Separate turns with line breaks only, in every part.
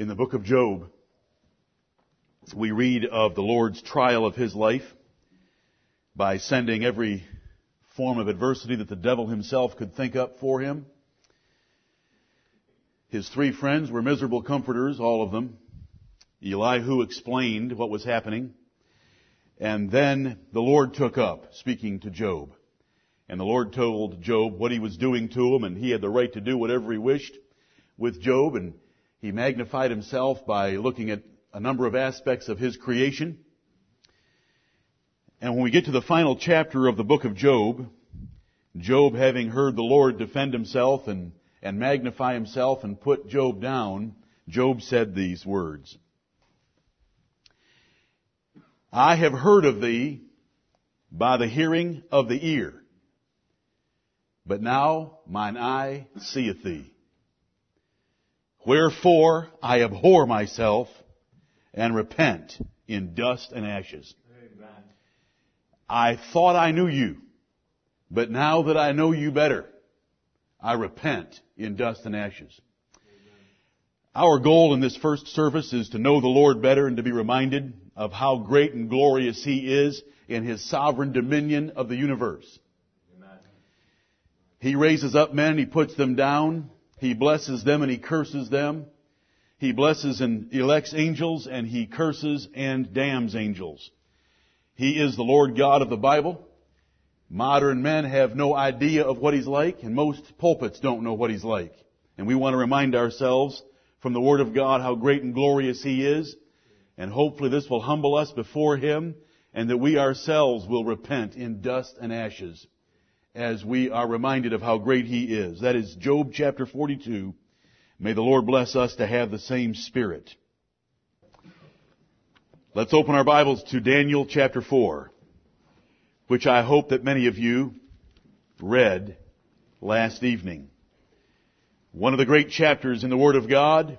In the book of Job, we read of the Lord's trial of his life by sending every form of adversity that the devil himself could think up for him. His three friends were miserable comforters, all of them. Elihu explained what was happening. And then the Lord took up speaking to Job. And the Lord told Job what he was doing to him and he had the right to do whatever he wished with Job and he magnified himself by looking at a number of aspects of his creation. And when we get to the final chapter of the book of Job, Job having heard the Lord defend himself and, and magnify himself and put Job down, Job said these words. I have heard of thee by the hearing of the ear, but now mine eye seeth thee. Wherefore I abhor myself and repent in dust and ashes. I thought I knew you, but now that I know you better, I repent in dust and ashes. Our goal in this first service is to know the Lord better and to be reminded of how great and glorious He is in His sovereign dominion of the universe. Amen. He raises up men, He puts them down, He blesses them and He curses them. He blesses and elects angels and he curses and damns angels. He is the Lord God of the Bible. Modern men have no idea of what he's like and most pulpits don't know what he's like. And we want to remind ourselves from the Word of God how great and glorious he is. And hopefully this will humble us before him and that we ourselves will repent in dust and ashes as we are reminded of how great he is. That is Job chapter 42 May the Lord bless us to have the same spirit. Let's open our Bibles to Daniel chapter 4, which I hope that many of you read last evening. One of the great chapters in the Word of God,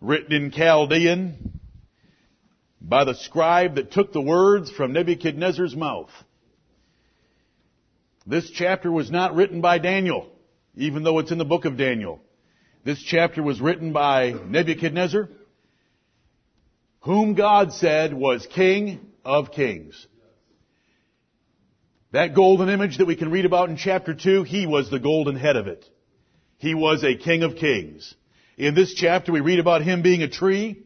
written in Chaldean by the scribe that took the words from Nebuchadnezzar's mouth. This chapter was not written by Daniel, even though it's in the book of Daniel. This chapter was written by Nebuchadnezzar, whom God said was King of Kings. That golden image that we can read about in chapter 2, he was the golden head of it. He was a King of Kings. In this chapter we read about him being a tree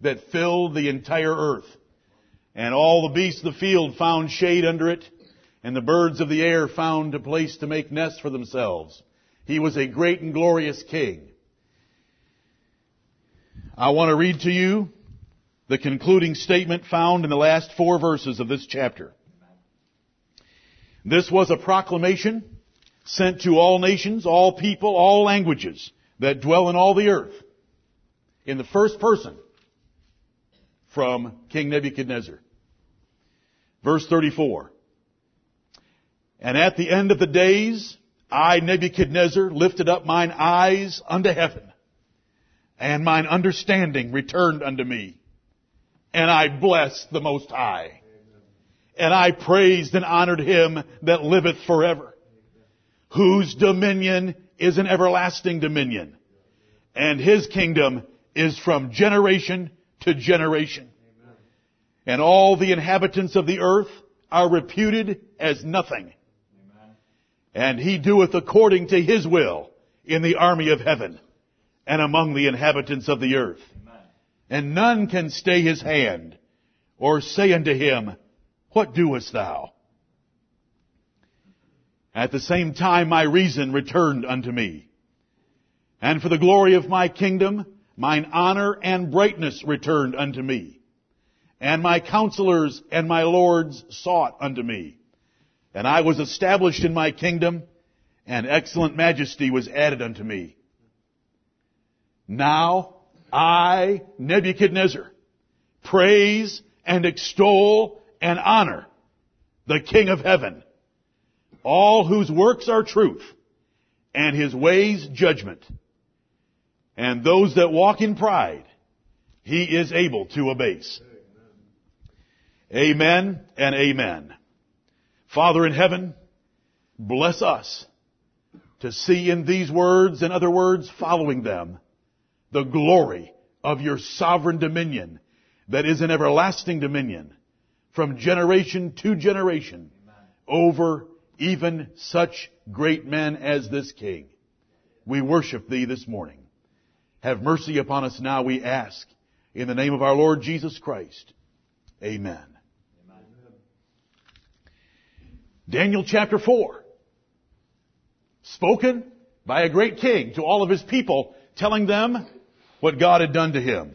that filled the entire earth. And all the beasts of the field found shade under it, and the birds of the air found a place to make nests for themselves. He was a great and glorious king. I want to read to you the concluding statement found in the last four verses of this chapter. This was a proclamation sent to all nations, all people, all languages that dwell in all the earth in the first person from King Nebuchadnezzar. Verse 34. And at the end of the days, I, Nebuchadnezzar, lifted up mine eyes unto heaven and mine understanding returned unto me. And I blessed the Most High. And I praised and honored him that liveth forever, whose dominion is an everlasting dominion, and his kingdom is from generation to generation. And all the inhabitants of the earth are reputed as nothing. And he doeth according to his will in the army of heaven and among the inhabitants of the earth. Amen. And none can stay his hand or say unto him, What doest thou? At the same time my reason returned unto me. And for the glory of my kingdom, mine honor and brightness returned unto me. And my counselors and my lords sought unto me. And I was established in my kingdom, and excellent majesty was added unto me. Now I, Nebuchadnezzar, praise and extol and honor the King of heaven, all whose works are truth and his ways judgment. And those that walk in pride, he is able to abase. Amen and amen. Father in heaven, bless us to see in these words and other words following them the glory of your sovereign dominion that is an everlasting dominion from generation to generation over even such great men as this king. We worship thee this morning. Have mercy upon us now, we ask, in the name of our Lord Jesus Christ. Amen. Daniel chapter 4. Spoken by a great king to all of his people, telling them what God had done to him.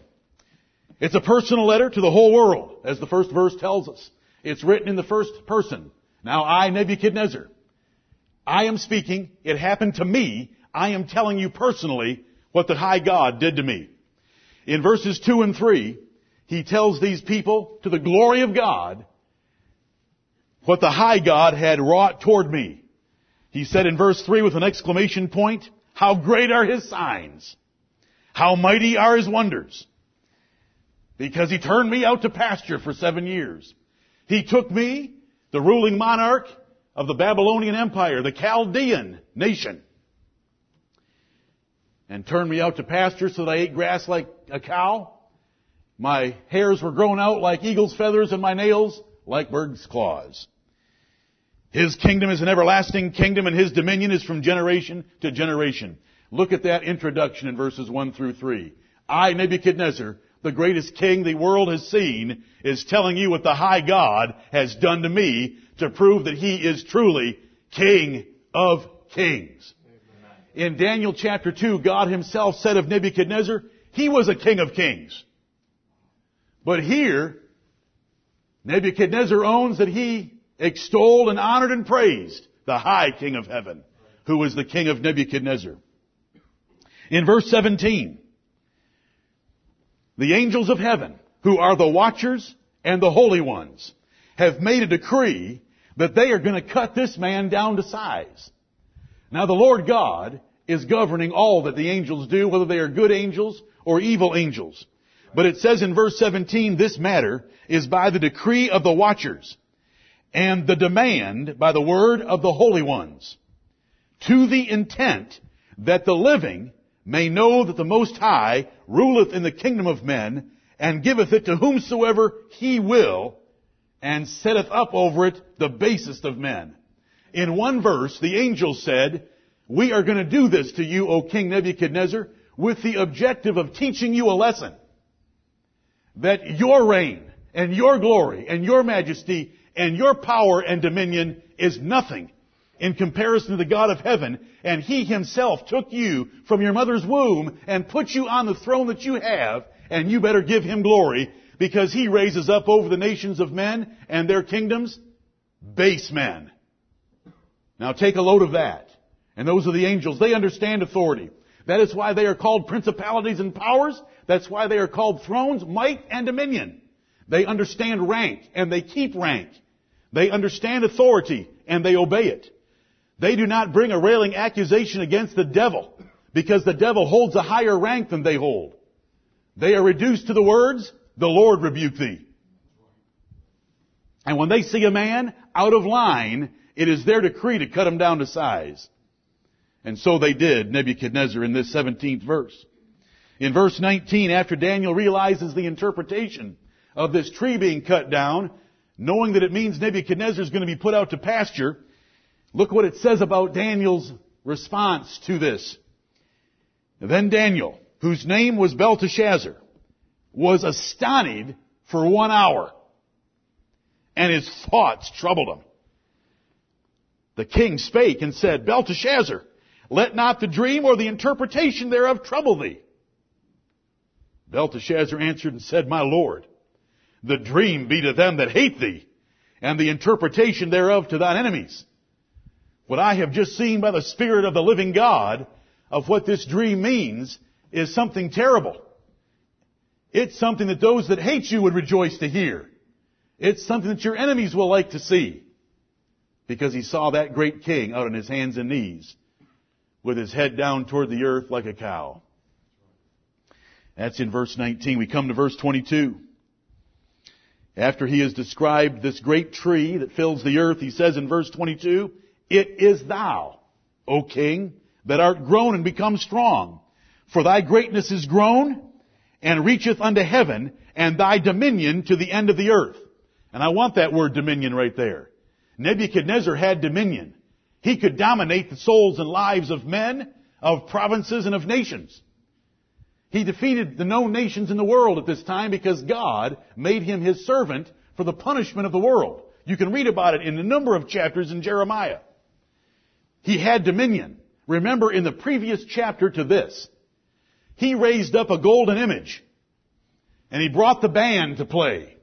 It's a personal letter to the whole world, as the first verse tells us. It's written in the first person. Now I, Nebuchadnezzar, I am speaking, it happened to me, I am telling you personally what the high God did to me. In verses 2 and 3, he tells these people, to the glory of God, what the high God had wrought toward me. He said in verse 3 with an exclamation point, how great are his signs! How mighty are his wonders! Because he turned me out to pasture for seven years. He took me, the ruling monarch of the Babylonian Empire, the Chaldean nation, and turned me out to pasture so that I ate grass like a cow. My hairs were grown out like eagle's feathers and my nails like bird's claws. His kingdom is an everlasting kingdom and his dominion is from generation to generation. Look at that introduction in verses 1 through 3. I, Nebuchadnezzar, the greatest king the world has seen, is telling you what the high God has done to me to prove that he is truly King of kings. In Daniel chapter 2, God himself said of Nebuchadnezzar, he was a king of kings. But here, Nebuchadnezzar owns that he extolled and honored and praised the high king of heaven, who was the king of Nebuchadnezzar. In verse 17, the angels of heaven, who are the watchers and the holy ones, have made a decree that they are going to cut this man down to size. Now the Lord God is governing all that the angels do, whether they are good angels or evil angels. But it says in verse 17, this matter is by the decree of the watchers and the demand by the word of the holy ones to the intent that the living may know that the Most High ruleth in the kingdom of men, and giveth it to whomsoever he will, and setteth up over it the basest of men. In one verse, the angel said, we are going to do this to you, O King Nebuchadnezzar, with the objective of teaching you a lesson. That your reign, and your glory, and your majesty, and your power and dominion is nothing in comparison to the God of heaven, and He Himself took you from your mother's womb and put you on the throne that you have, and you better give Him glory, because He raises up over the nations of men and their kingdoms base men. Now take a load of that. And those are the angels. They understand authority. That is why they are called principalities and powers. That's why they are called thrones, might, and dominion. They understand rank, and they keep rank. They understand authority, and they obey it. They do not bring a railing accusation against the devil because the devil holds a higher rank than they hold. They are reduced to the words, the Lord rebuke thee. And when they see a man out of line, it is their decree to cut him down to size. And so they did Nebuchadnezzar in this 17th verse. In verse 19, after Daniel realizes the interpretation of this tree being cut down, knowing that it means Nebuchadnezzar is going to be put out to pasture, Look what it says about Daniel's response to this. Then Daniel, whose name was Belteshazzar, was astonished for one hour, and his thoughts troubled him. The king spake and said, Belteshazzar, let not the dream or the interpretation thereof trouble thee. Belteshazzar answered and said, My lord, the dream be to them that hate thee, and the interpretation thereof to thine enemies. What I have just seen by the Spirit of the living God of what this dream means is something terrible. It's something that those that hate you would rejoice to hear. It's something that your enemies will like to see. Because he saw that great king out on his hands and knees with his head down toward the earth like a cow. That's in verse 19. We come to verse 22. After he has described this great tree that fills the earth, he says in verse 22, it is thou, O king, that art grown and become strong. For thy greatness is grown, and reacheth unto heaven, and thy dominion to the end of the earth. And I want that word dominion right there. Nebuchadnezzar had dominion. He could dominate the souls and lives of men, of provinces, and of nations. He defeated the known nations in the world at this time because God made him his servant for the punishment of the world. You can read about it in a number of chapters in Jeremiah. He had dominion. Remember in the previous chapter to this, he raised up a golden image and he brought the band to play.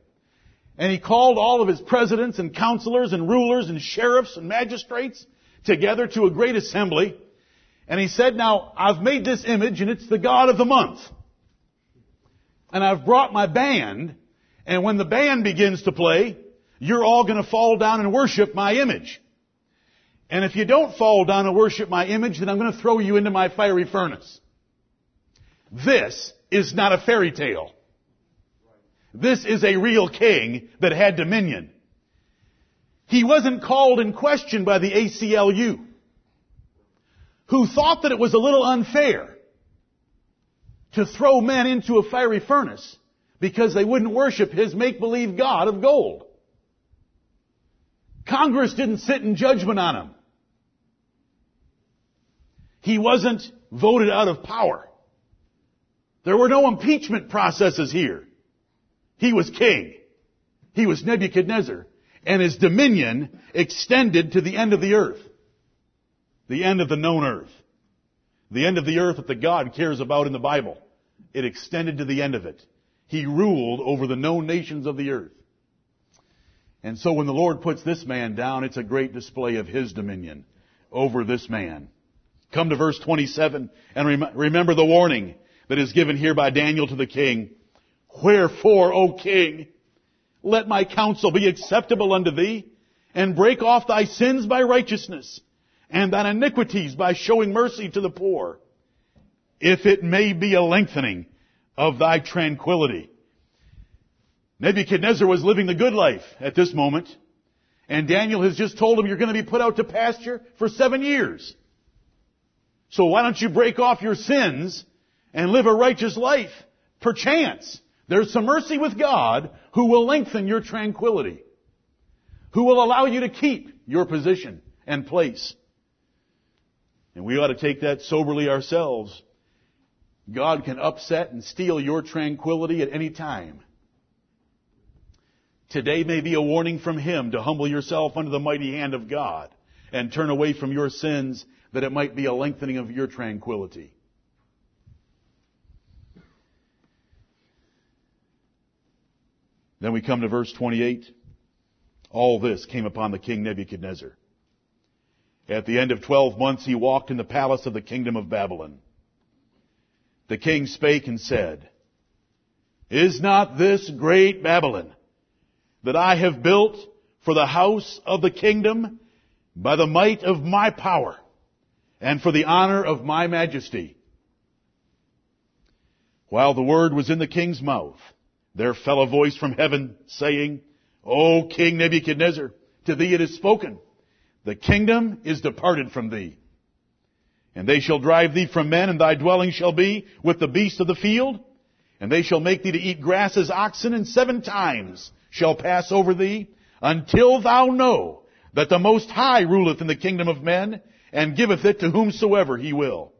And he called all of his presidents and counselors and rulers and sheriffs and magistrates together to a great assembly. And he said, now I've made this image and it's the God of the month. And I've brought my band and when the band begins to play, you're all going to fall down and worship my image. And if you don't fall down and worship my image, then I'm going to throw you into my fiery furnace. This is not a fairy tale. This is a real king that had dominion. He wasn't called in question by the ACLU, who thought that it was a little unfair to throw men into a fiery furnace because they wouldn't worship his make-believe God of gold. Congress didn't sit in judgment on him. He wasn't voted out of power. There were no impeachment processes here. He was king. He was Nebuchadnezzar. And his dominion extended to the end of the earth. The end of the known earth. The end of the earth that the God cares about in the Bible. It extended to the end of it. He ruled over the known nations of the earth. And so when the Lord puts this man down, it's a great display of His dominion over this man. Come to verse 27 and rem- remember the warning that is given here by Daniel to the king. Wherefore, O king, let my counsel be acceptable unto thee, and break off thy sins by righteousness, and thine iniquities by showing mercy to the poor, if it may be a lengthening of thy tranquility. Nebuchadnezzar was living the good life at this moment, and Daniel has just told him you're going to be put out to pasture for seven years. So why don't you break off your sins and live a righteous life. Perchance, there's some mercy with God who will lengthen your tranquility, who will allow you to keep your position and place. And we ought to take that soberly ourselves. God can upset and steal your tranquility at any time. Today may be a warning from Him to humble yourself under the mighty hand of God and turn away from your sins that it might be a lengthening of your tranquility. Then we come to verse 28. All this came upon the king Nebuchadnezzar. At the end of twelve months he walked in the palace of the kingdom of Babylon. The king spake and said, Is not this great Babylon that I have built for the house of the kingdom by the might of my power and for the honor of my majesty? While the word was in the king's mouth, there fell a voice from heaven saying, O King Nebuchadnezzar, to thee it is spoken. The kingdom is departed from thee. And they shall drive thee from men, and thy dwelling shall be with the beasts of the field. And they shall make thee to eat grass as oxen, and seven times shall pass over thee, until thou know that the Most High ruleth in the kingdom of men, and giveth it to whomsoever he will.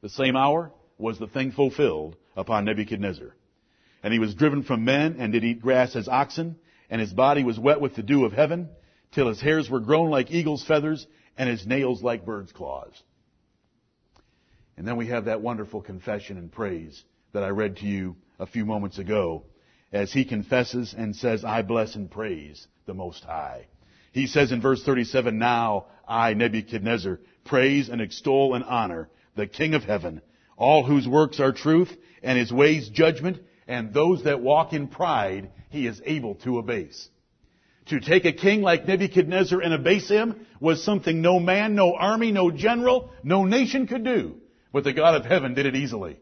The same hour was the thing fulfilled upon Nebuchadnezzar. And he was driven from men and did eat grass as oxen, and his body was wet with the dew of heaven, till his hairs were grown like eagle's feathers, and his nails like bird's claws. And then we have that wonderful confession and praise that I read to you a few moments ago, as he confesses and says, I bless and praise the Most High. He says in verse 37, Now I, Nebuchadnezzar, praise and extol and honor the King of heaven, all whose works are truth and his ways judgment, and those that walk in pride he is able to abase. To take a king like Nebuchadnezzar and abase him was something no man, no army, no general, no nation could do. But the God of heaven did it easily.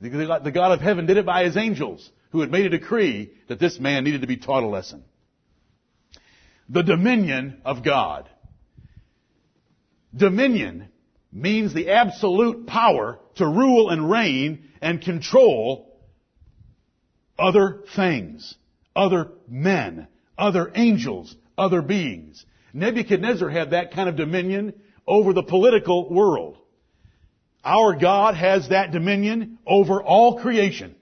The God of heaven did it by his angels, who had made a decree that this man needed to be taught a lesson. The dominion of God. Dominion means the absolute power to rule and reign and control other things, other men, other angels, other beings. Nebuchadnezzar had that kind of dominion over the political world. Our God has that dominion over all creation.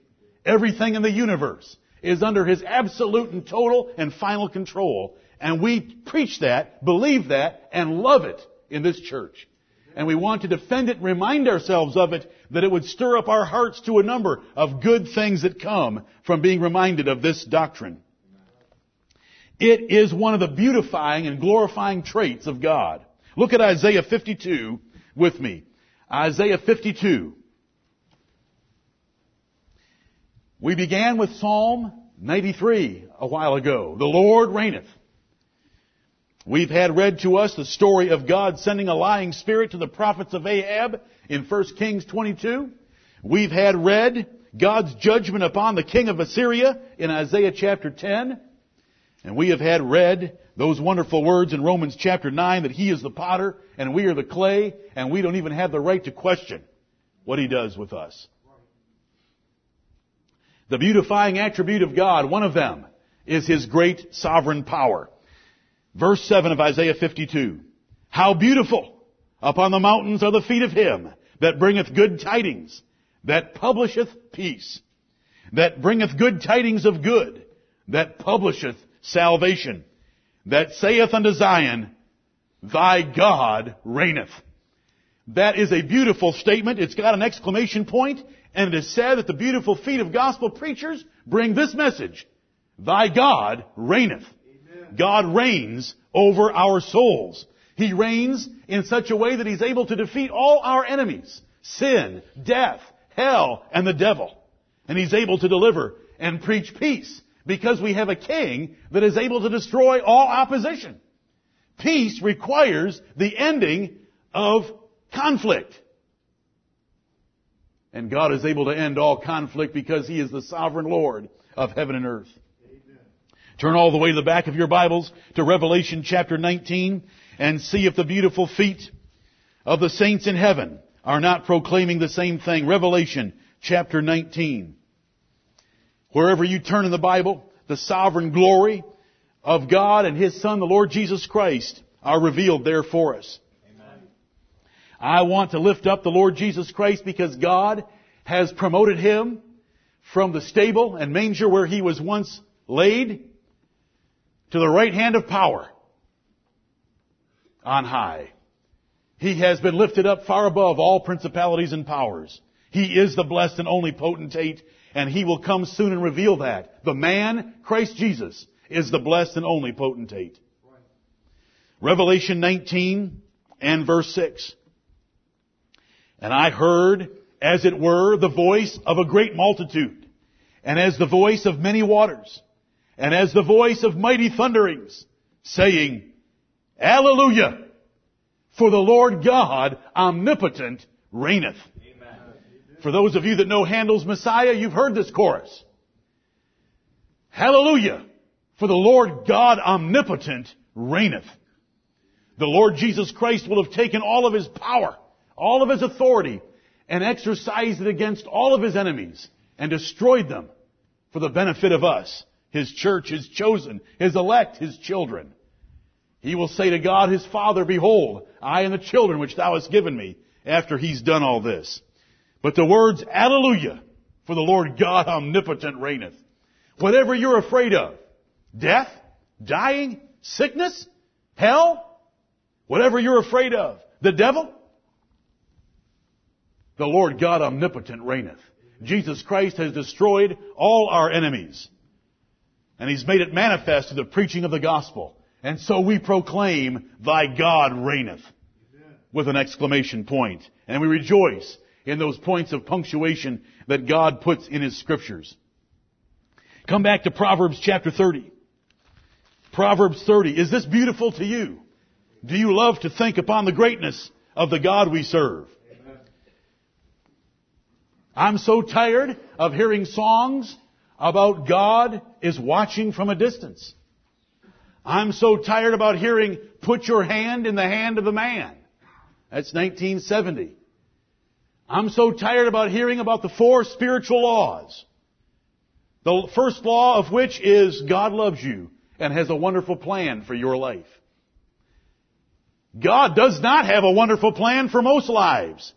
Everything in the universe is under His absolute and total and final control. And we preach that, believe that, and love it in this church. And we want to defend it, remind ourselves of it, that it would stir up our hearts to a number of good things that come from being reminded of this doctrine. It is one of the beautifying and glorifying traits of God. Look at Isaiah 52 with me. Isaiah 52. We began with Psalm 93 a while ago. The Lord reigneth. We've had read to us the story of God sending a lying spirit to the prophets of Ahab in 1 Kings 22. We've had read God's judgment upon the king of Assyria in Isaiah chapter 10. And we have had read those wonderful words in Romans chapter 9 that He is the potter and we are the clay and we don't even have the right to question what He does with us. The beautifying attribute of God, one of them, is His great sovereign power. Verse 7 of Isaiah 52. How beautiful upon the mountains are the feet of Him that bringeth good tidings, that publisheth peace, that bringeth good tidings of good, that publisheth salvation, that saith unto Zion, Thy God reigneth. That is a beautiful statement. It's got an exclamation point, and it is said that the beautiful feet of gospel preachers bring this message. Thy God reigneth. Amen. God reigns over our souls. He reigns in such a way that He's able to defeat all our enemies. Sin, death, hell, and the devil. And He's able to deliver and preach peace because we have a king that is able to destroy all opposition. Peace requires the ending of conflict. And God is able to end all conflict because He is the sovereign Lord of heaven and earth. Amen. Turn all the way to the back of your Bibles to Revelation chapter 19 and see if the beautiful feet of the saints in heaven are not proclaiming the same thing. Revelation chapter 19. Wherever you turn in the Bible, the sovereign glory of God and His Son, the Lord Jesus Christ, are revealed there for us. Amen. I want to lift up the Lord Jesus Christ because God has promoted Him from the stable and manger where He was once laid to the right hand of power on high. He has been lifted up far above all principalities and powers. He is the blessed and only potentate and he will come soon and reveal that. The man, Christ Jesus, is the blessed and only potentate. Revelation 19 and verse 6. And I heard, as it were, the voice of a great multitude, and as the voice of many waters, and as the voice of mighty thunderings, saying, Alleluia! For the Lord God omnipotent reigneth. For those of you that know Handel's Messiah, you've heard this chorus. Hallelujah! For the Lord God omnipotent reigneth. The Lord Jesus Christ will have taken all of His power, all of His authority, and exercised it against all of His enemies, and destroyed them for the benefit of us, His church, His chosen, His elect, His children. He will say to God, His Father, Behold, I and the children which Thou hast given me, after He's done all this. But the words, Alleluia, for the Lord God omnipotent reigneth. Whatever you're afraid of, death, dying, sickness, hell, whatever you're afraid of, the devil, the Lord God omnipotent reigneth. Jesus Christ has destroyed all our enemies. And He's made it manifest through the preaching of the gospel. And so we proclaim, Thy God reigneth. With an exclamation point. And we rejoice in those points of punctuation that God puts in His scriptures. Come back to Proverbs chapter 30. Proverbs 30. Is this beautiful to you? Do you love to think upon the greatness of the God we serve? I'm so tired of hearing songs about God is watching from a distance. I'm so tired about hearing put your hand in the hand of the man. That's 1970. I'm so tired about hearing about the four spiritual laws. The first law of which is God loves you and has a wonderful plan for your life. God does not have a wonderful plan for most lives.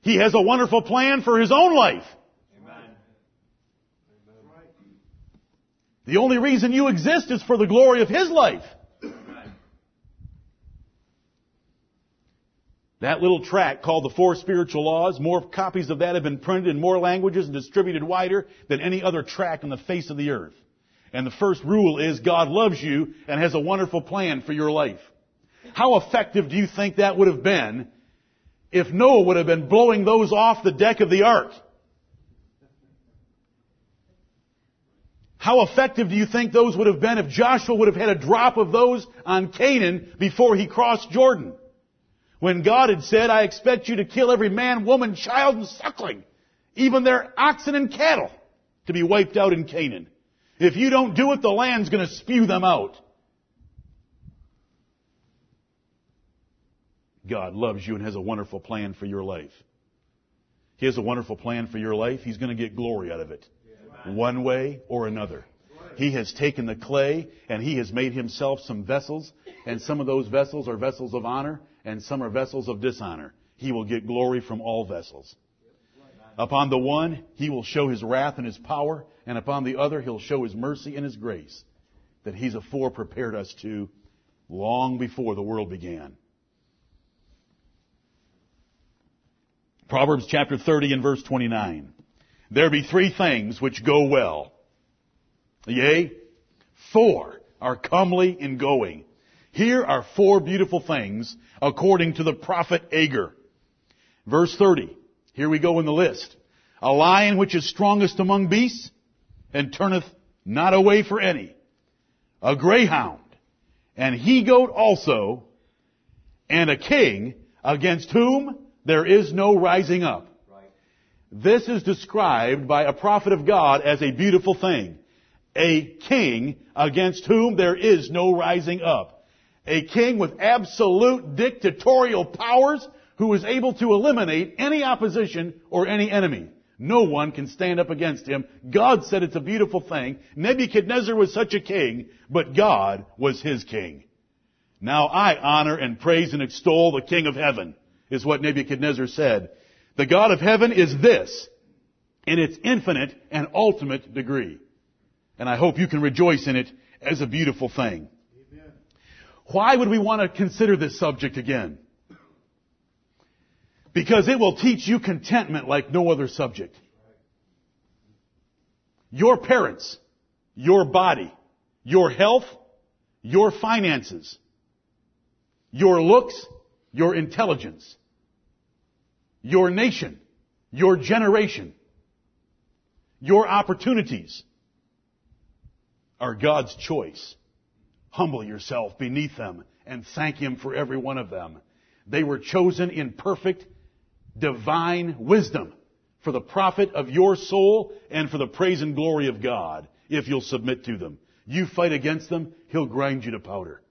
He has a wonderful plan for His own life. Amen. The only reason you exist is for the glory of His life. That little tract called The Four Spiritual Laws, more copies of that have been printed in more languages and distributed wider than any other tract on the face of the earth. And the first rule is God loves you and has a wonderful plan for your life. How effective do you think that would have been if Noah would have been blowing those off the deck of the ark? How effective do you think those would have been if Joshua would have had a drop of those on Canaan before he crossed Jordan? When God had said, I expect you to kill every man, woman, child, and suckling, even their oxen and cattle, to be wiped out in Canaan. If you don't do it, the land's gonna spew them out. God loves you and has a wonderful plan for your life. He has a wonderful plan for your life. He's going to get glory out of it. One way or another. He has taken the clay and he has made himself some vessels and some of those vessels are vessels of honor and some are vessels of dishonor. He will get glory from all vessels. Upon the one, he will show his wrath and his power, and upon the other, he'll show his mercy and his grace that he's afore prepared us to long before the world began. Proverbs chapter 30 and verse 29. There be three things which go well. Yea, four are comely in going. Here are four beautiful things according to the prophet Agur. Verse 30. Here we go in the list. A lion which is strongest among beasts and turneth not away for any. A greyhound and he goat also and a king against whom there is no rising up. This is described by a prophet of God as a beautiful thing. A king against whom there is no rising up. A king with absolute dictatorial powers who is able to eliminate any opposition or any enemy. No one can stand up against him. God said it's a beautiful thing. Nebuchadnezzar was such a king, but God was his king. Now I honor and praise and extol the King of heaven is what Nebuchadnezzar said. The God of heaven is this in its infinite and ultimate degree. And I hope you can rejoice in it as a beautiful thing. Why would we want to consider this subject again? Because it will teach you contentment like no other subject. Your parents, your body, your health, your finances, your looks, your intelligence, your nation, your generation, your opportunities are God's choice. Humble yourself beneath them and thank Him for every one of them. They were chosen in perfect divine wisdom for the profit of your soul and for the praise and glory of God if you'll submit to them. You fight against them, He'll grind you to powder.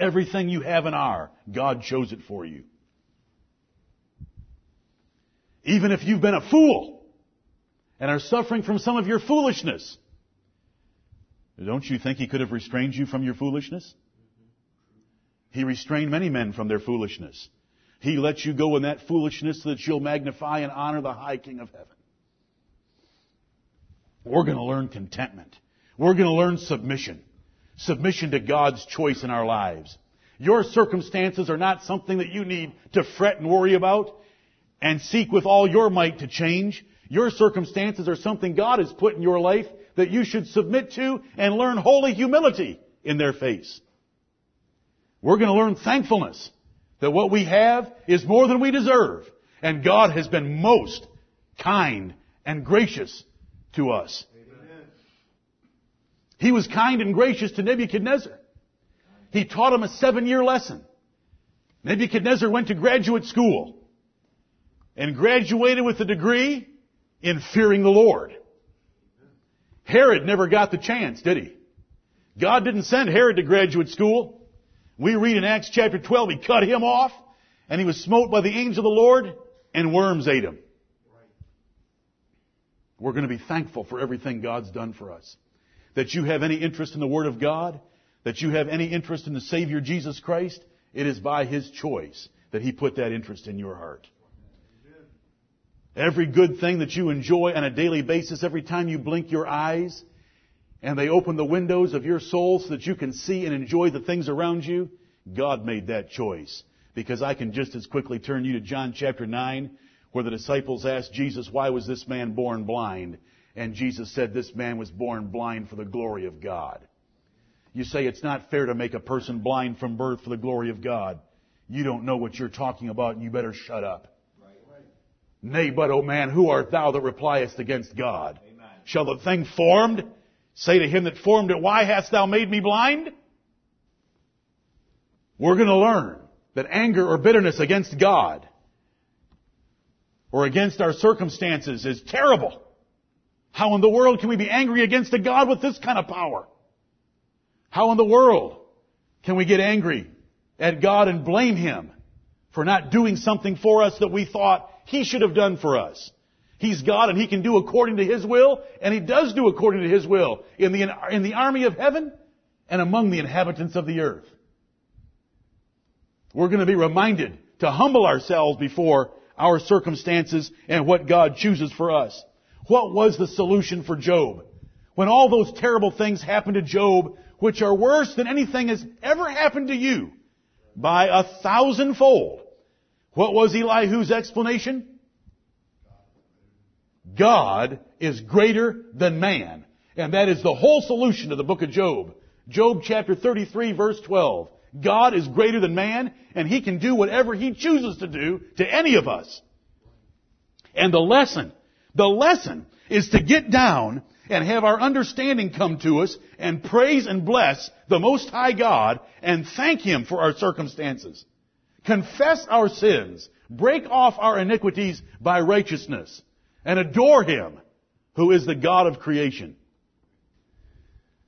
Everything you have and are, God chose it for you. Even if you've been a fool and are suffering from some of your foolishness, don't you think He could have restrained you from your foolishness? He restrained many men from their foolishness. He let you go in that foolishness so that you'll magnify and honor the high King of heaven. We're going to learn contentment. We're going to learn submission. Submission to God's choice in our lives. Your circumstances are not something that you need to fret and worry about and seek with all your might to change. Your circumstances are something God has put in your life that you should submit to and learn holy humility in their face. We're going to learn thankfulness that what we have is more than we deserve and God has been most kind and gracious to us. Amen. He was kind and gracious to Nebuchadnezzar. He taught him a seven year lesson. Nebuchadnezzar went to graduate school and graduated with a degree in fearing the Lord. Herod never got the chance, did he? God didn't send Herod to graduate school. We read in Acts chapter 12, he cut him off, and he was smote by the angel of the Lord, and worms ate him. We're going to be thankful for everything God's done for us. That you have any interest in the Word of God, that you have any interest in the Savior Jesus Christ, it is by His choice that He put that interest in your heart. Every good thing that you enjoy on a daily basis, every time you blink your eyes, and they open the windows of your soul so that you can see and enjoy the things around you, God made that choice. Because I can just as quickly turn you to John chapter 9, where the disciples asked Jesus, why was this man born blind? And Jesus said, this man was born blind for the glory of God. You say it's not fair to make a person blind from birth for the glory of God. You don't know what you're talking about and you better shut up. Nay, but, O man, who art thou that repliest against God? Amen. Shall the thing formed say to him that formed it, Why hast thou made me blind? We're going to learn that anger or bitterness against God or against our circumstances is terrible. How in the world can we be angry against a God with this kind of power? How in the world can we get angry at God and blame Him for not doing something for us that we thought He should have done for us? He's God and He can do according to His will, and He does do according to His will in the, in the army of heaven and among the inhabitants of the earth. We're going to be reminded to humble ourselves before our circumstances and what God chooses for us. What was the solution for Job? When all those terrible things happened to Job, which are worse than anything has ever happened to you, by a thousandfold. What was Elihu's explanation? God is greater than man. And that is the whole solution to the book of Job. Job chapter 33 verse 12. God is greater than man, and He can do whatever He chooses to do to any of us. And the lesson, the lesson is to get down and have our understanding come to us and praise and bless the Most High God and thank Him for our circumstances. Confess our sins, break off our iniquities by righteousness, and adore Him who is the God of creation.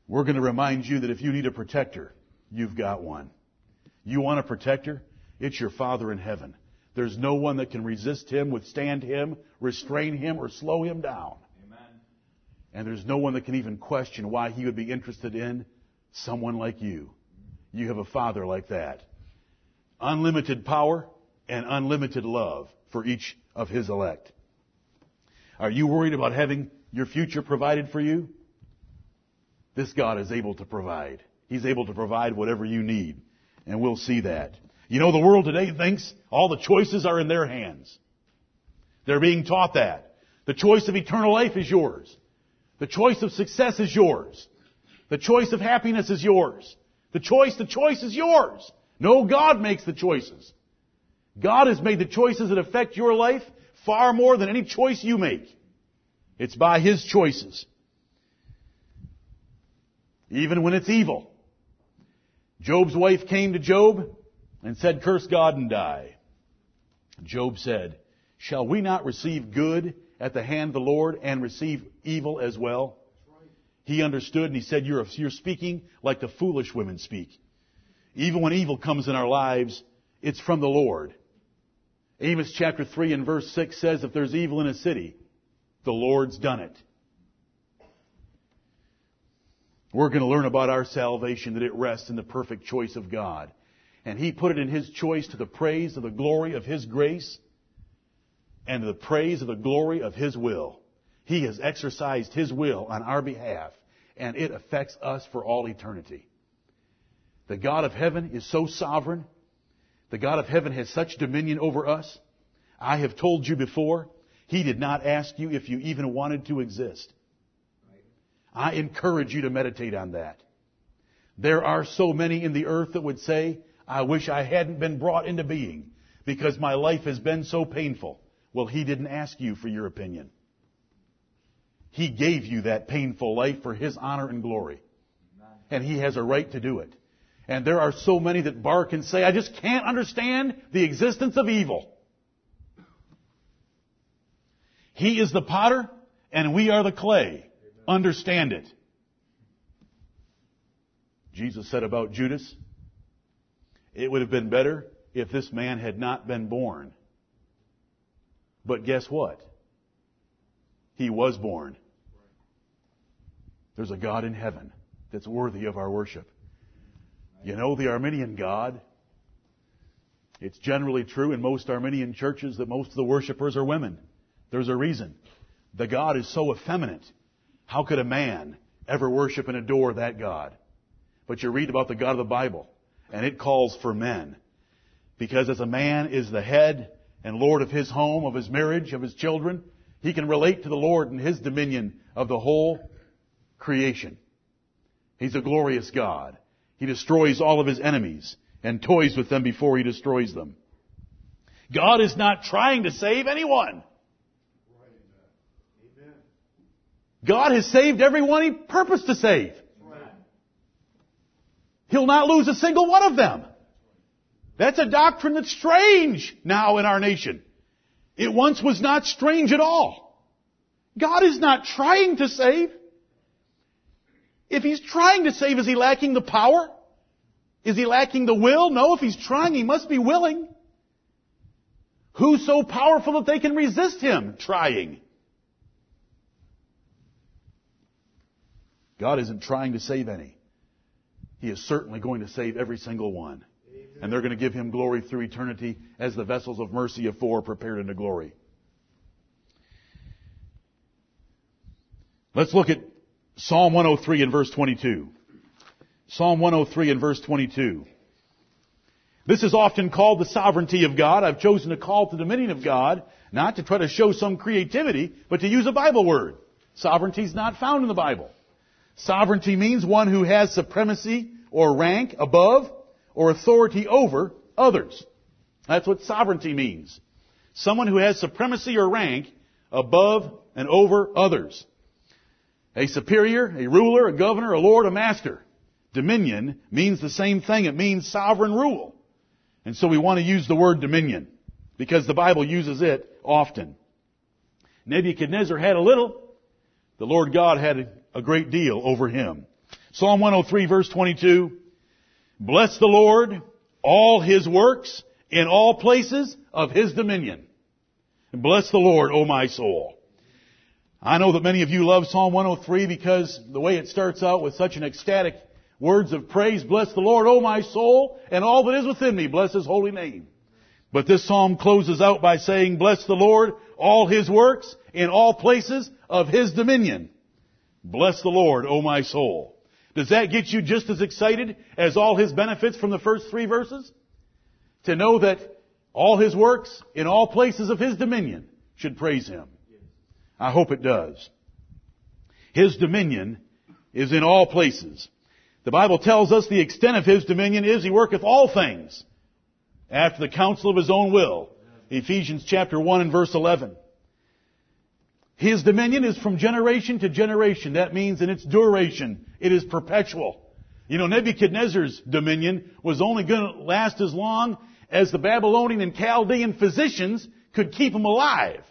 We're going to remind you that if you need a protector, you've got one. You want a protector? It's your Father in heaven. There's no one that can resist him, withstand him, restrain him, or slow him down. Amen. And there's no one that can even question why he would be interested in someone like you. You have a Father like that. Unlimited power and unlimited love for each of his elect. Are you worried about having your future provided for you? This God is able to provide. He's able to provide whatever you need. And we'll see that. You know, the world today thinks all the choices are in their hands. They're being taught that. The choice of eternal life is yours. The choice of success is yours. The choice of happiness is yours. The choice, the choice is yours. No, God makes the choices. God has made the choices that affect your life far more than any choice you make. It's by His choices. Even when it's evil. Job's wife came to Job and said, curse God and die. Job said, shall we not receive good at the hand of the Lord and receive evil as well? He understood and he said, you're, you're speaking like the foolish women speak. Even when evil comes in our lives, it's from the Lord. Amos chapter 3 and verse 6 says, if there's evil in a city, the Lord's done it. We're going to learn about our salvation that it rests in the perfect choice of God. And He put it in His choice to the praise of the glory of His grace and the praise of the glory of His will. He has exercised His will on our behalf and it affects us for all eternity. The God of heaven is so sovereign. The God of heaven has such dominion over us. I have told you before, He did not ask you if you even wanted to exist. I encourage you to meditate on that. There are so many in the earth that would say, I wish I hadn't been brought into being because my life has been so painful. Well, he didn't ask you for your opinion. He gave you that painful life for his honor and glory. And he has a right to do it. And there are so many that bark and say, I just can't understand the existence of evil. He is the potter and we are the clay. Understand it. Jesus said about Judas, It would have been better if this man had not been born. But guess what? He was born. There's a God in heaven that's worthy of our worship. You know the Arminian God? It's generally true in most Arminian churches that most of the worshipers are women. There's a reason. The God is so effeminate. How could a man ever worship and adore that God? But you read about the God of the Bible, and it calls for men. Because as a man is the head and Lord of his home, of his marriage, of his children, he can relate to the Lord and his dominion of the whole creation. He's a glorious God. He destroys all of his enemies and toys with them before he destroys them. God is not trying to save anyone. God has saved everyone he purposed to save. He'll not lose a single one of them. That's a doctrine that's strange now in our nation. It once was not strange at all. God is not trying to save. If He's trying to save, is He lacking the power? Is He lacking the will? No, if He's trying, He must be willing. Who's so powerful that they can resist Him trying? God isn't trying to save any. He is certainly going to save every single one. Amen. And they're going to give him glory through eternity as the vessels of mercy of four prepared into glory. Let's look at Psalm 103 and verse 22. Psalm 103 and verse 22. This is often called the sovereignty of God. I've chosen to call it the dominion of God, not to try to show some creativity, but to use a Bible word. Sovereignty is not found in the Bible. Sovereignty means one who has supremacy or rank above or authority over others. That's what sovereignty means. Someone who has supremacy or rank above and over others. A superior, a ruler, a governor, a lord, a master. Dominion means the same thing. It means sovereign rule. And so we want to use the word dominion because the Bible uses it often. Nebuchadnezzar had a little. The Lord God had a great deal over him. Psalm 103 verse 22. Bless the Lord, all his works in all places of his dominion. And bless the Lord, O my soul. I know that many of you love Psalm 103 because the way it starts out with such an ecstatic words of praise, bless the Lord, O my soul, and all that is within me, bless his holy name. But this psalm closes out by saying, bless the Lord, all his works in all places of his dominion. Bless the Lord, O my soul. Does that get you just as excited as all his benefits from the first three verses? To know that all his works in all places of his dominion should praise him. I hope it does. His dominion is in all places. The Bible tells us the extent of his dominion is he worketh all things after the counsel of his own will. Ephesians chapter 1 and verse 11. His dominion is from generation to generation. That means in its duration, it is perpetual. You know, Nebuchadnezzar's dominion was only going to last as long as the Babylonian and Chaldean physicians could keep him alive.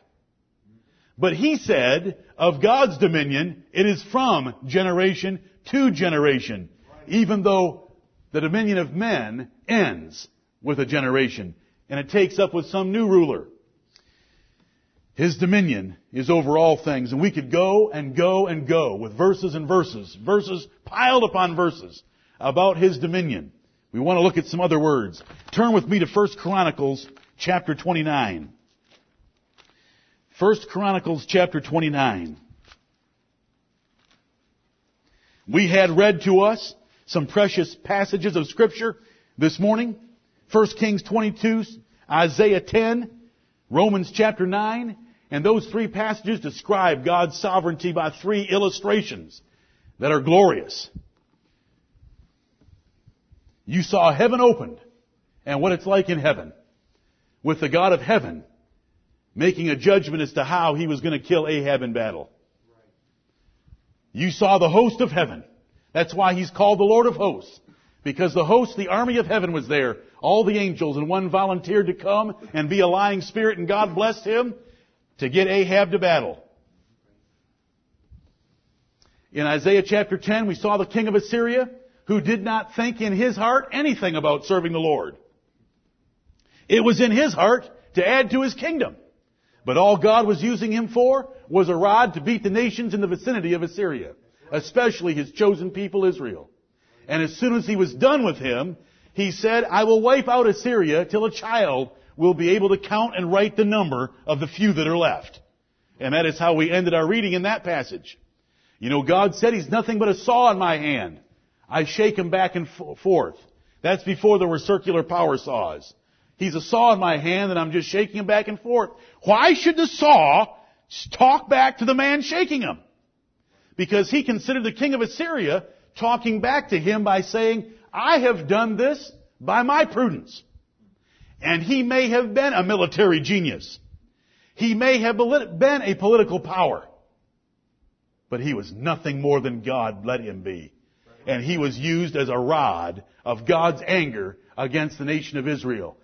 But he said of God's dominion, it is from generation to generation, even though the dominion of men ends with a generation and it takes up with some new ruler. His dominion is over all things. And we could go and go and go with verses and verses, verses piled upon verses about His dominion. We want to look at some other words. Turn with me to 1 Chronicles chapter 29. 1 Chronicles chapter 29. We had read to us some precious passages of scripture this morning. 1 Kings 22, Isaiah 10, Romans chapter 9, and those three passages describe God's sovereignty by three illustrations that are glorious. You saw heaven opened and what it's like in heaven with the God of heaven making a judgment as to how he was going to kill Ahab in battle. You saw the host of heaven. That's why he's called the Lord of hosts. Because the host, the army of heaven was there. All the angels and one volunteered to come and be a lying spirit and God blessed him to get Ahab to battle. In Isaiah chapter 10, we saw the king of Assyria who did not think in his heart anything about serving the Lord. It was in his heart to add to his kingdom. But all God was using him for was a rod to beat the nations in the vicinity of Assyria, especially his chosen people Israel. And as soon as he was done with him, he said, I will wipe out Assyria till a child will be able to count and write the number of the few that are left. And that is how we ended our reading in that passage. You know, God said He's nothing but a saw in my hand. I shake him back and forth. That's before there were circular power saws. He's a saw in my hand and I'm just shaking him back and forth. Why should the saw talk back to the man shaking him? Because he considered the king of Assyria talking back to him by saying, I have done this by my prudence. And he may have been a military genius. He may have been a political power. But he was nothing more than God let him be. And he was used as a rod of God's anger against the nation of Israel.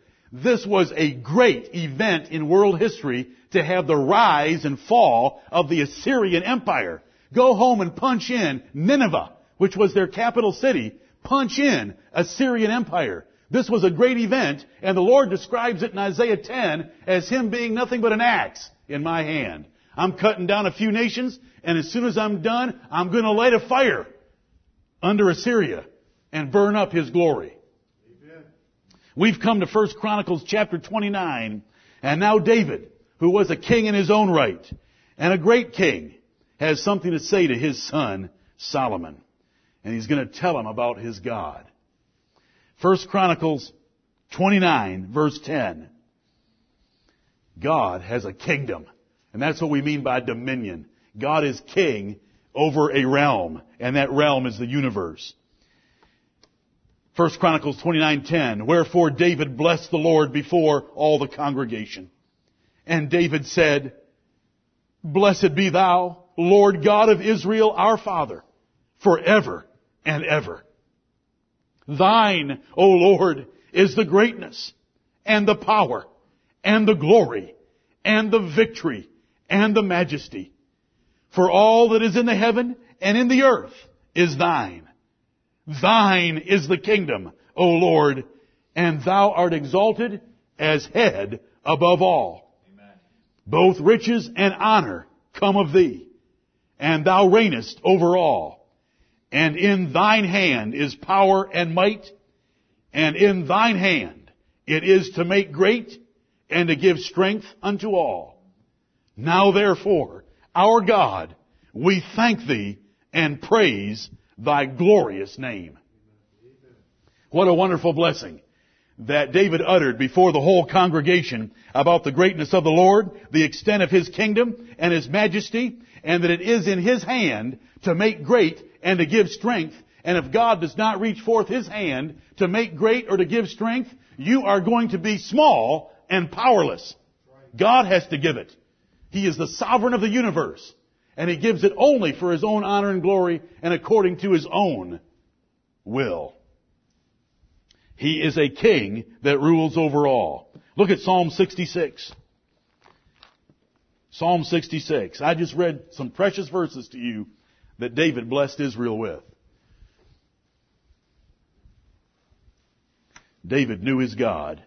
This was a great event in world history to have the rise and fall of the Assyrian Empire. Go home and punch in Nineveh, which was their capital city. Punch in Assyrian Empire. This was a great event, and the Lord describes it in Isaiah 10 as Him being nothing but an axe in my hand. I'm cutting down a few nations, and as soon as I'm done, I'm going to light a fire under Assyria and burn up His glory. We've come to 1 Chronicles chapter 29, and now David, who was a king in his own right, and a great king, has something to say to his son, Solomon. And he's going to tell him about his God. 1 Chronicles 29 verse 10. God has a kingdom. And that's what we mean by dominion. God is king over a realm, and that realm is the universe. 1 Chronicles 29:10 Wherefore David blessed the Lord before all the congregation. And David said, Blessed be thou, Lord God of Israel, our Father, forever and ever. Thine, O Lord, is the greatness and the power and the glory and the victory and the majesty. For all that is in the heaven and in the earth is thine. Thine is the kingdom, O Lord, and thou art exalted as head above all. Amen. Both riches and honor come of thee, and thou reignest over all. And in thine hand is power and might, and in thine hand it is to make great and to give strength unto all. Now therefore, our God, we thank thee and praise thy glorious name. What a wonderful blessing that David uttered before the whole congregation about the greatness of the Lord, the extent of his kingdom and his majesty, and that it is in his hand to make great and to give strength. And if God does not reach forth His hand to make great or to give strength, you are going to be small and powerless. God has to give it. He is the sovereign of the universe. And He gives it only for His own honor and glory and according to His own will. He is a king that rules over all. Look at Psalm 66. Psalm 66. I just read some precious verses to you that David blessed Israel with. David knew his God.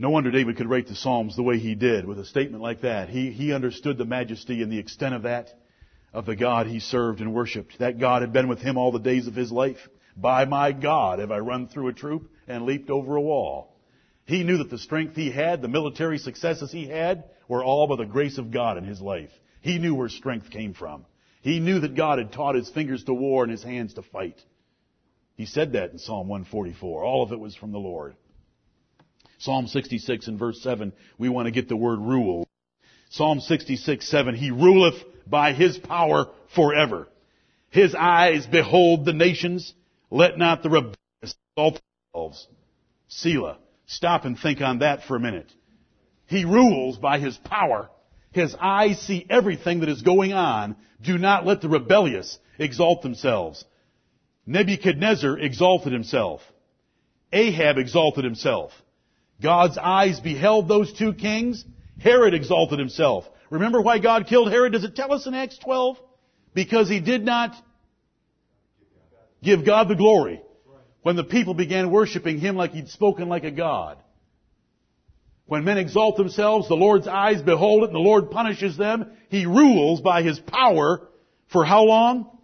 No wonder David could write the Psalms the way he did with a statement like that. He, he understood the majesty and the extent of that, of the God he served and worshiped. That God had been with him all the days of his life. By my God have I run through a troop and leaped over a wall. He knew that the strength he had, the military successes he had, were all by the grace of God in his life. He knew where strength came from. He knew that God had taught his fingers to war and his hands to fight. He said that in Psalm 144. All of it was from the Lord. Psalm 66 and verse 7, we want to get the word rule. Psalm 66, 7, He ruleth by His power forever. His eyes behold the nations. Let not the rebellious exalt themselves. Selah. Stop and think on that for a minute. He rules by His power his eyes see everything that is going on. Do not let the rebellious exalt themselves. Nebuchadnezzar exalted himself. Ahab exalted himself. God's eyes beheld those two kings. Herod exalted himself. Remember why God killed Herod? Does it tell us in Acts 12? Because he did not give God the glory when the people began worshiping Him like He'd spoken like a God. When men exalt themselves, the Lord's eyes behold it, and the Lord punishes them. He rules by His power for how long?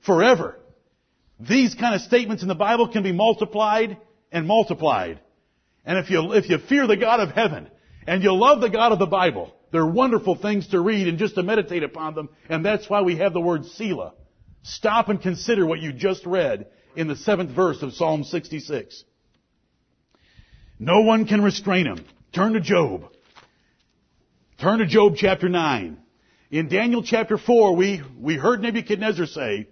Forever. These kind of statements in the Bible can be multiplied and multiplied. And if you, if you fear the God of heaven, and you love the God of the Bible, they're wonderful things to read and just to meditate upon them, and that's why we have the word Selah. Stop and consider what you just read in the seventh verse of Psalm 66. No one can restrain him. Turn to Job. Turn to Job chapter 9. In Daniel chapter 4, we, we heard Nebuchadnezzar say,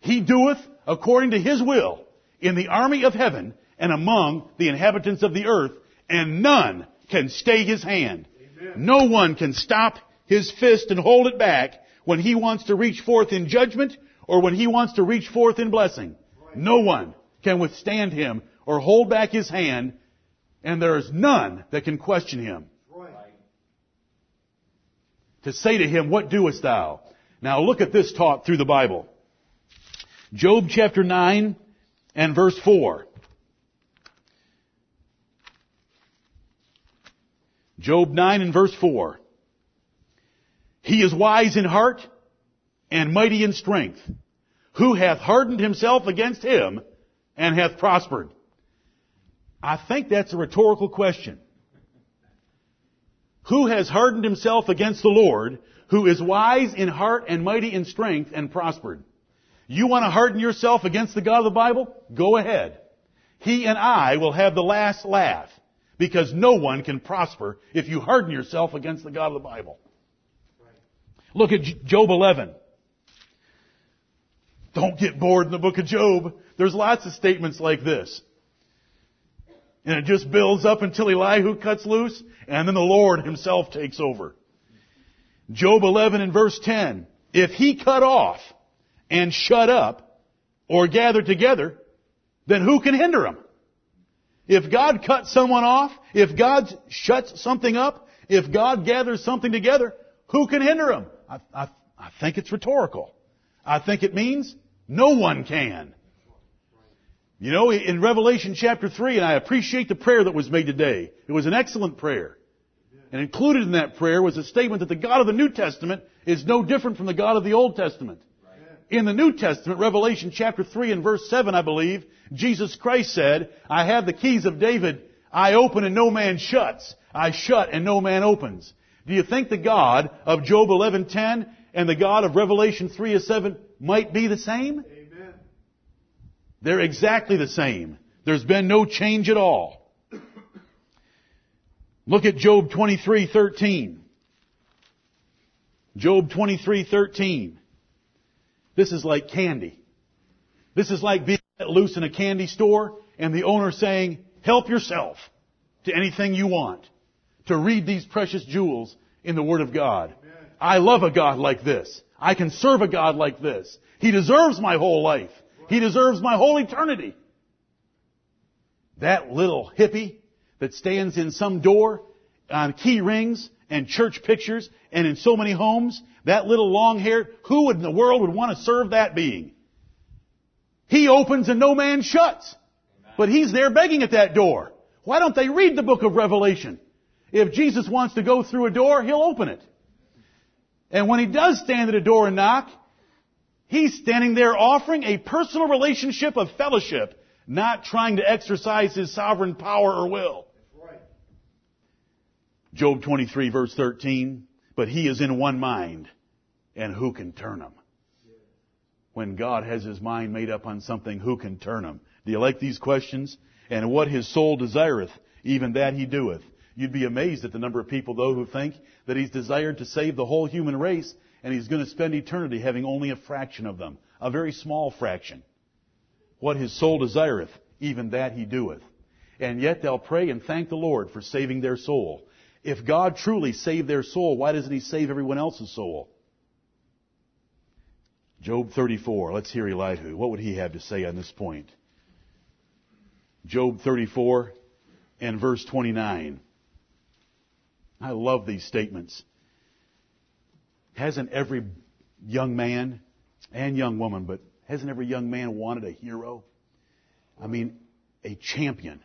He doeth according to His will in the army of heaven and among the inhabitants of the earth, and none can stay His hand. Amen. No one can stop His fist and hold it back when He wants to reach forth in judgment or when He wants to reach forth in blessing. No one can withstand Him or hold back His hand and there is none that can question him. To say to him, what doest thou? Now look at this taught through the Bible. Job chapter 9 and verse 4. Job 9 and verse 4. He is wise in heart and mighty in strength. Who hath hardened himself against him and hath prospered? I think that's a rhetorical question. Who has hardened himself against the Lord, who is wise in heart and mighty in strength and prospered? You want to harden yourself against the God of the Bible? Go ahead. He and I will have the last laugh because no one can prosper if you harden yourself against the God of the Bible. Look at Job 11. Don't get bored in the book of Job. There's lots of statements like this. And it just builds up until Elihu cuts loose, and then the Lord himself takes over. Job 11 and verse 10. If he cut off and shut up or gather together, then who can hinder him? If God cuts someone off, if God shuts something up, if God gathers something together, who can hinder him? I, I, I think it's rhetorical. I think it means no one can. You know, in Revelation chapter 3, and I appreciate the prayer that was made today. It was an excellent prayer. And included in that prayer was a statement that the God of the New Testament is no different from the God of the Old Testament. In the New Testament, Revelation chapter 3 and verse 7, I believe, Jesus Christ said, I have the keys of David. I open and no man shuts. I shut and no man opens. Do you think the God of Job 11:10 and the God of Revelation 3 7 might be the same? Amen. They're exactly the same. There's been no change at all. Look at Job 23:13. Job 23:13. This is like candy. This is like being let loose in a candy store and the owner saying, "Help yourself to anything you want." To read these precious jewels in the Word of God. Amen. I love a God like this. I can serve a God like this. He deserves my whole life. He deserves my whole eternity. That little hippie that stands in some door on key rings and church pictures and in so many homes, that little long haired, who in the world would want to serve that being? He opens and no man shuts. But he's there begging at that door. Why don't they read the book of Revelation? If Jesus wants to go through a door, he'll open it. And when he does stand at a door and knock, He's standing there offering a personal relationship of fellowship, not trying to exercise his sovereign power or will. Job 23 verse 13, but he is in one mind, and who can turn him? When God has his mind made up on something, who can turn him? Do you like these questions? And what his soul desireth, even that he doeth. You'd be amazed at the number of people, though, who think that he's desired to save the whole human race and he's going to spend eternity having only a fraction of them, a very small fraction. What his soul desireth, even that he doeth. And yet they'll pray and thank the Lord for saving their soul. If God truly saved their soul, why doesn't he save everyone else's soul? Job 34. Let's hear Elihu. What would he have to say on this point? Job 34 and verse 29. I love these statements. Hasn't every young man and young woman, but Hasn't every young man wanted a hero? I mean, a champion.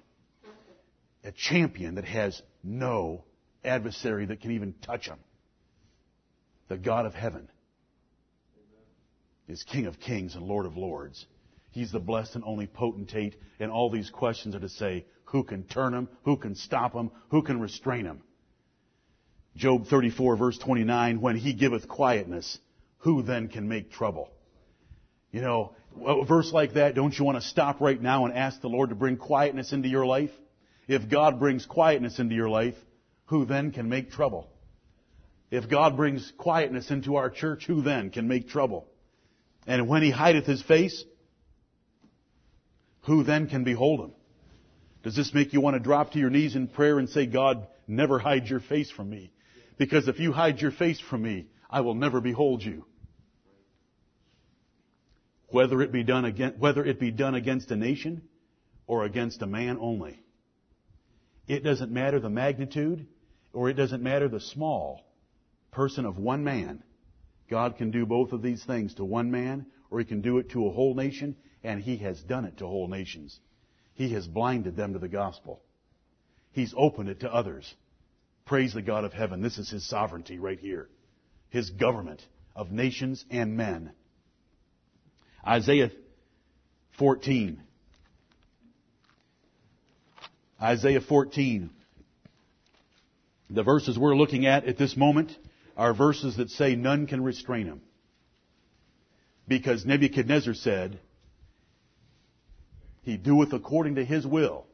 A champion that has no adversary that can even touch him. The God of heaven is King of kings and Lord of lords. He's the blessed and only potentate, and all these questions are to say, who can turn him? Who can stop him? Who can restrain him? Job 34 verse 29, when he giveth quietness, who then can make trouble? You know, a verse like that, don't you want to stop right now and ask the Lord to bring quietness into your life? If God brings quietness into your life, who then can make trouble? If God brings quietness into our church, who then can make trouble? And when he hideth his face, who then can behold him? Does this make you want to drop to your knees in prayer and say, God, never hide your face from me? Because if you hide your face from me, I will never behold you. Whether it be done against, whether it be done against a nation or against a man only. It doesn't matter the magnitude or it doesn't matter the small person of one man. God can do both of these things to one man or he can do it to a whole nation and he has done it to whole nations. He has blinded them to the gospel. He's opened it to others. Praise the God of heaven. This is His sovereignty right here. His government of nations and men. Isaiah 14. Isaiah 14. The verses we're looking at at this moment are verses that say none can restrain him. Because Nebuchadnezzar said, He doeth according to his will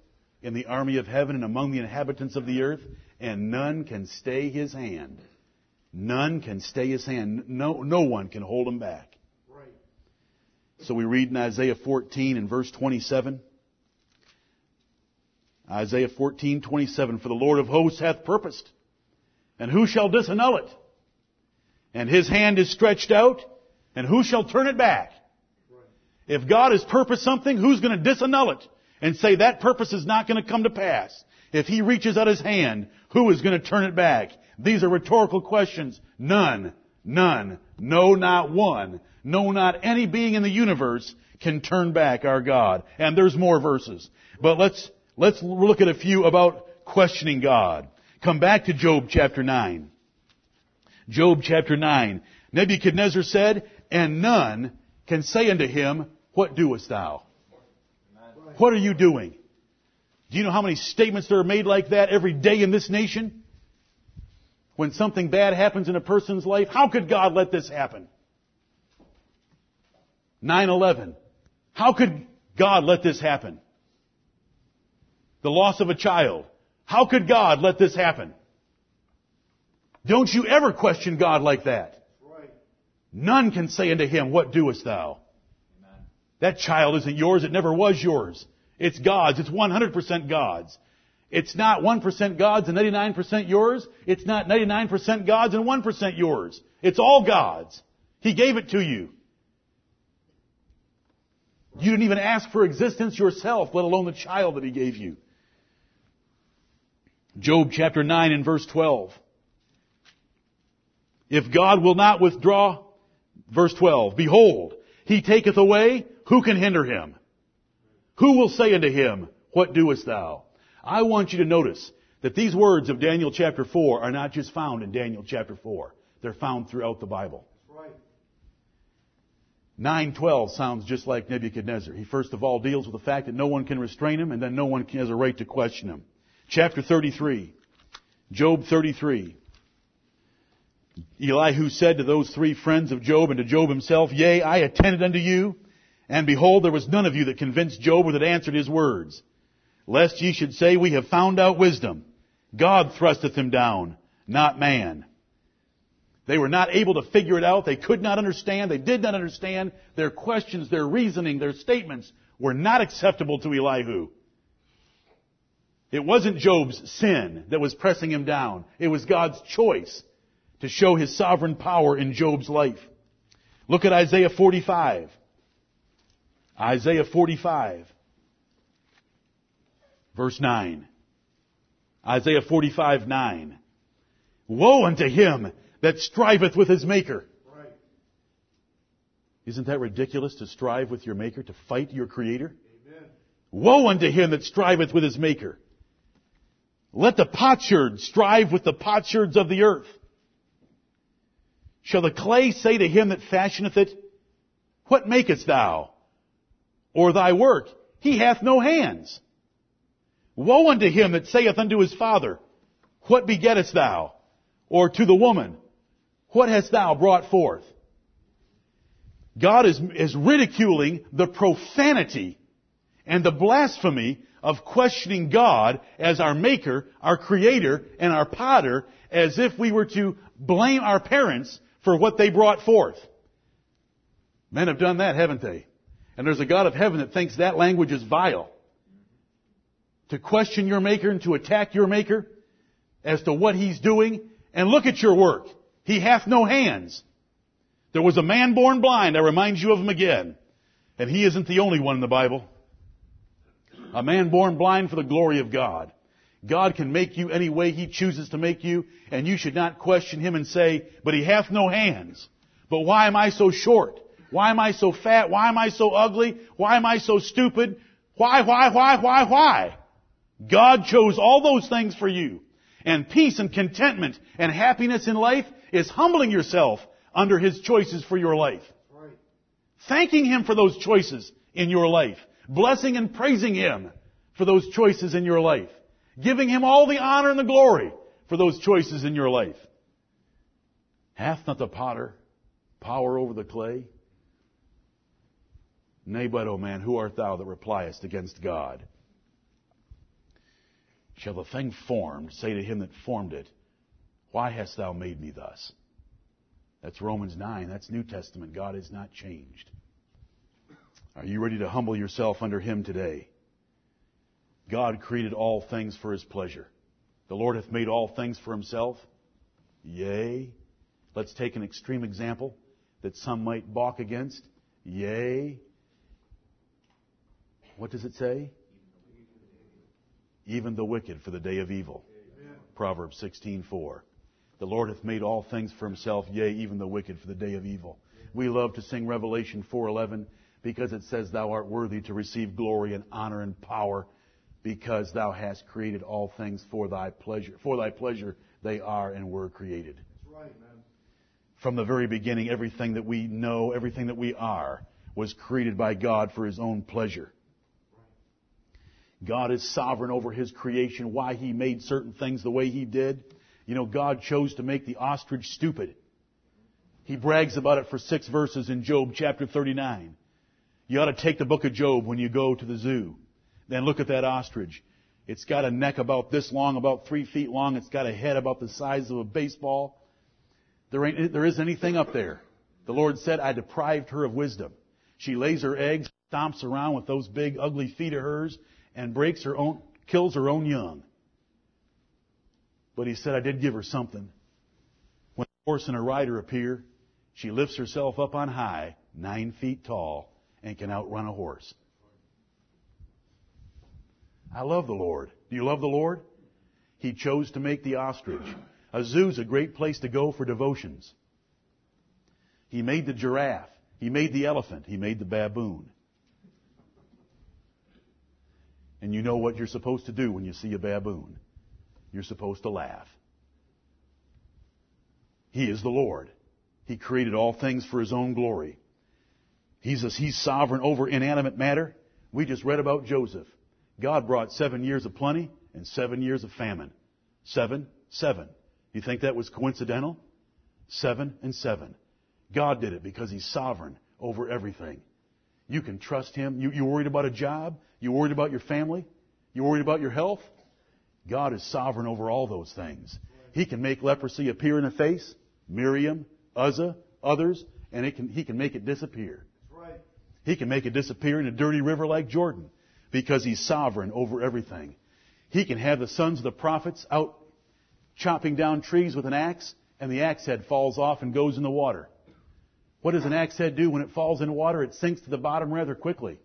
in the army of heaven and among the inhabitants of the earth, and none can stay his hand. None can stay his hand. No, no one can hold him back. Right. So we read in Isaiah 14 and verse 27. Isaiah 14, 27. For the Lord of hosts hath purposed, and who shall disannul it? And his hand is stretched out, and who shall turn it back? If God has purposed something, who's going to disannul it? and say that purpose is not going to come to pass. If he reaches out his hand, who is going to turn it back? These are rhetorical questions. None. None. No, not one. No, not any being in the universe can turn back our God. And there's more verses. But let's, let's look at a few about questioning God. Come back to Job chapter 9. Job chapter 9. Nebuchadnezzar said, and none can say unto him, what doest thou? What are you doing? Do you know how many statements that are made like that every day in this nation? When something bad happens in a person's life, how could God let this happen? 9-11. How could God let this happen? The loss of a child. How could God let this happen? Don't you ever question God like that. None can say unto him, what doest thou? That child isn't yours. It never was yours. It's God's. It's 100% God's. It's not 1% God's and 99% yours. It's not 99% God's and 1% yours. It's all God's. He gave it to you. You didn't even ask for existence yourself, let alone the child that He gave you. Job chapter 9 and verse 12. If God will not withdraw, verse 12, behold, He taketh away, who can hinder him? Who will say unto him, What doest thou? I want you to notice that these words of Daniel chapter 4 are not just found in Daniel chapter 4. They're found throughout the Bible. Right. 912 sounds just like Nebuchadnezzar. He first of all deals with the fact that no one can restrain him and then no one has a right to question him. Chapter 33. Job 33. Elihu said to those three friends of Job and to Job himself, Yea, I attended unto you, and behold, there was none of you that convinced Job or that answered his words. Lest ye should say, We have found out wisdom. God thrusteth him down, not man. They were not able to figure it out. They could not understand. They did not understand. Their questions, their reasoning, their statements were not acceptable to Elihu. It wasn't Job's sin that was pressing him down. It was God's choice to show his sovereign power in Job's life. Look at Isaiah 45. Isaiah 45, verse 9. Isaiah 45, 9. Woe unto him that striveth with his maker. Right. Isn't that ridiculous to strive with your Maker, to fight your Creator? Amen. Woe unto him that striveth with his Maker. Let the potsherd strive with the potsherds of the earth. Shall the clay say to him that fashioneth it, What makest thou? Or thy work? He hath no hands. Woe unto him that saith unto his father, What begettest thou? Or to the woman, What hast thou brought forth? God is, is ridiculing the profanity and the blasphemy of questioning God as our maker, our creator, and our potter as if we were to blame our parents for what they brought forth. Men have done that, haven't they? And there's a God of heaven that thinks that language is vile. To question your maker and to attack your maker as to what he's doing and look at your work. He hath no hands. There was a man born blind. I remind you of him again. And he isn't the only one in the Bible. A man born blind for the glory of God. God can make you any way He chooses to make you, and you should not question Him and say, but He hath no hands. But why am I so short? Why am I so fat? Why am I so ugly? Why am I so stupid? Why, why, why, why, why? God chose all those things for you. And peace and contentment and happiness in life is humbling yourself under His choices for your life. Right. Thanking Him for those choices in your life. Blessing and praising Him for those choices in your life giving him all the honor and the glory for those choices in your life. Hath not the potter power over the clay? Nay, but, O man, who art thou that repliest against God? Shall the thing formed say to him that formed it, Why hast thou made me thus? That's Romans 9. That's New Testament. God has not changed. Are you ready to humble yourself under him today? God created all things for his pleasure. The Lord hath made all things for himself. Yea. Let's take an extreme example that some might balk against. Yea. What does it say? Even the wicked for the day of evil. Amen. Proverbs 16:4. The Lord hath made all things for himself, yea, even the wicked for the day of evil. We love to sing Revelation 4:11 because it says thou art worthy to receive glory and honor and power because thou hast created all things for thy pleasure. For thy pleasure they are and were created. That's right, man. From the very beginning, everything that we know, everything that we are, was created by God for His own pleasure. God is sovereign over His creation, why He made certain things the way He did. You know, God chose to make the ostrich stupid. He brags about it for six verses in Job chapter 39. You ought to take the book of Job when you go to the zoo. Then look at that ostrich. It's got a neck about this long, about three feet long. It's got a head about the size of a baseball. There ain't, there isn't anything up there. The Lord said, I deprived her of wisdom. She lays her eggs, stomps around with those big ugly feet of hers, and breaks her own, kills her own young. But he said, I did give her something. When a horse and a rider appear, she lifts herself up on high, nine feet tall, and can outrun a horse. I love the Lord. Do you love the Lord? He chose to make the ostrich. A zoo's a great place to go for devotions. He made the giraffe. He made the elephant. He made the baboon. And you know what you're supposed to do when you see a baboon. You're supposed to laugh. He is the Lord. He created all things for His own glory. He's, a, he's sovereign over inanimate matter. We just read about Joseph. God brought seven years of plenty and seven years of famine. Seven, seven. You think that was coincidental? Seven and seven. God did it because He's sovereign over everything. You can trust Him. You, you worried about a job? You worried about your family? You worried about your health? God is sovereign over all those things. He can make leprosy appear in a face, Miriam, Uzzah, others, and can, He can make it disappear. He can make it disappear in a dirty river like Jordan because he's sovereign over everything. He can have the sons of the prophets out chopping down trees with an axe, and the axe head falls off and goes in the water. What does an axe head do when it falls in water? It sinks to the bottom rather quickly.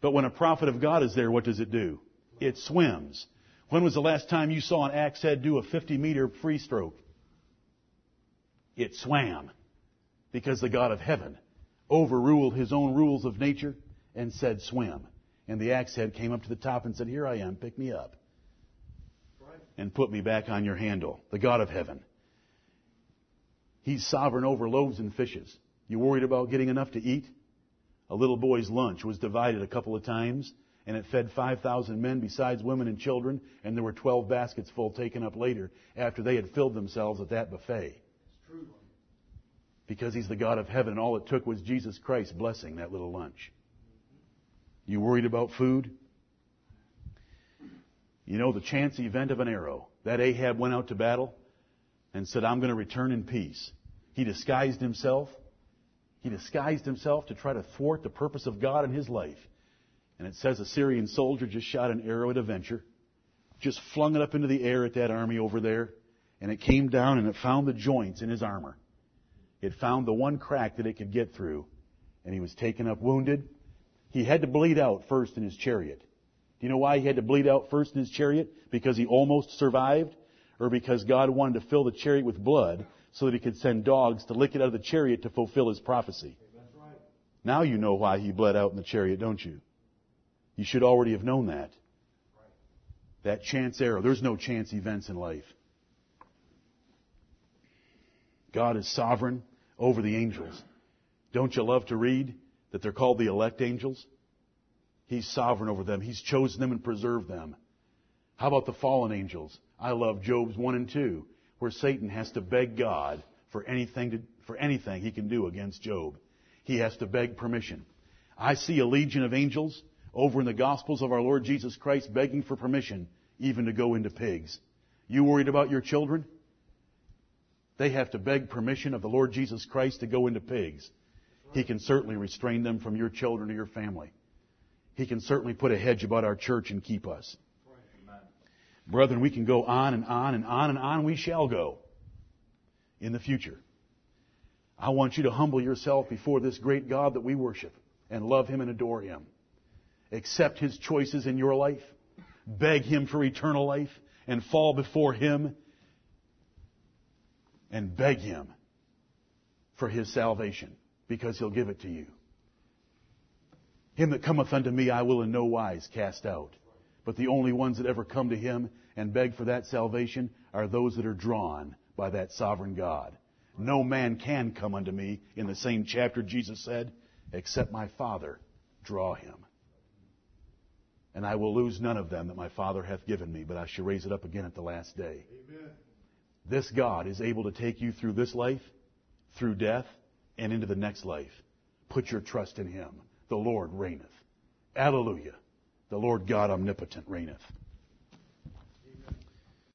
But when a prophet of God is there, what does it do? It swims. When was the last time you saw an axe head do a 50 meter free stroke? It swam. Because the God of heaven overruled his own rules of nature and said, swim. And the axe head came up to the top and said, here I am, pick me up. And put me back on your handle, the God of heaven. He's sovereign over loaves and fishes. You worried about getting enough to eat? A little boy's lunch was divided a couple of times, and it fed 5,000 men besides women and children, and there were 12 baskets full taken up later after they had filled themselves at that buffet. Because he's the God of heaven, and all it took was Jesus Christ blessing that little lunch. You worried about food? You know the chance event of an arrow. That Ahab went out to battle and said, I'm going to return in peace. He disguised himself. He disguised himself to try to thwart the purpose of God in his life. And it says a Syrian soldier just shot an arrow at a venture, just flung it up into the air at that army over there, and it came down and it found the joints in his armor. It found the one crack that it could get through, and he was taken up wounded. He had to bleed out first in his chariot. Do you know why he had to bleed out first in his chariot? Because he almost survived? Or because God wanted to fill the chariot with blood so that he could send dogs to lick it out of the chariot to fulfill his prophecy? Now you know why he bled out in the chariot, don't you? You should already have known that. That chance arrow. There's no chance events in life. God is sovereign over the angels. Don't you love to read that they're called the elect angels? He's sovereign over them. He's chosen them and preserved them. How about the fallen angels? I love Job's 1 and 2, where Satan has to beg God for anything, to, for anything he can do against Job. He has to beg permission. I see a legion of angels over in the Gospels of our Lord Jesus Christ begging for permission even to go into pigs. You worried about your children? They have to beg permission of the Lord Jesus Christ to go into pigs. He can certainly restrain them from your children or your family. He can certainly put a hedge about our church and keep us. Brethren, we can go on and on and on and on. We shall go in the future. I want you to humble yourself before this great God that we worship and love Him and adore Him. Accept His choices in your life. Beg Him for eternal life and fall before Him and beg Him for His salvation because He'll give it to you. Him that cometh unto me I will in no wise cast out. But the only ones that ever come to Him and beg for that salvation are those that are drawn by that sovereign God. No man can come unto me, in the same chapter Jesus said, except my Father draw him. And I will lose none of them that my Father hath given me, but I shall raise it up again at the last day. Amen. This God is able to take you through this life, through death, and into the next life. Put your trust in Him. The Lord reigneth. Alleluia. The Lord God omnipotent reigneth.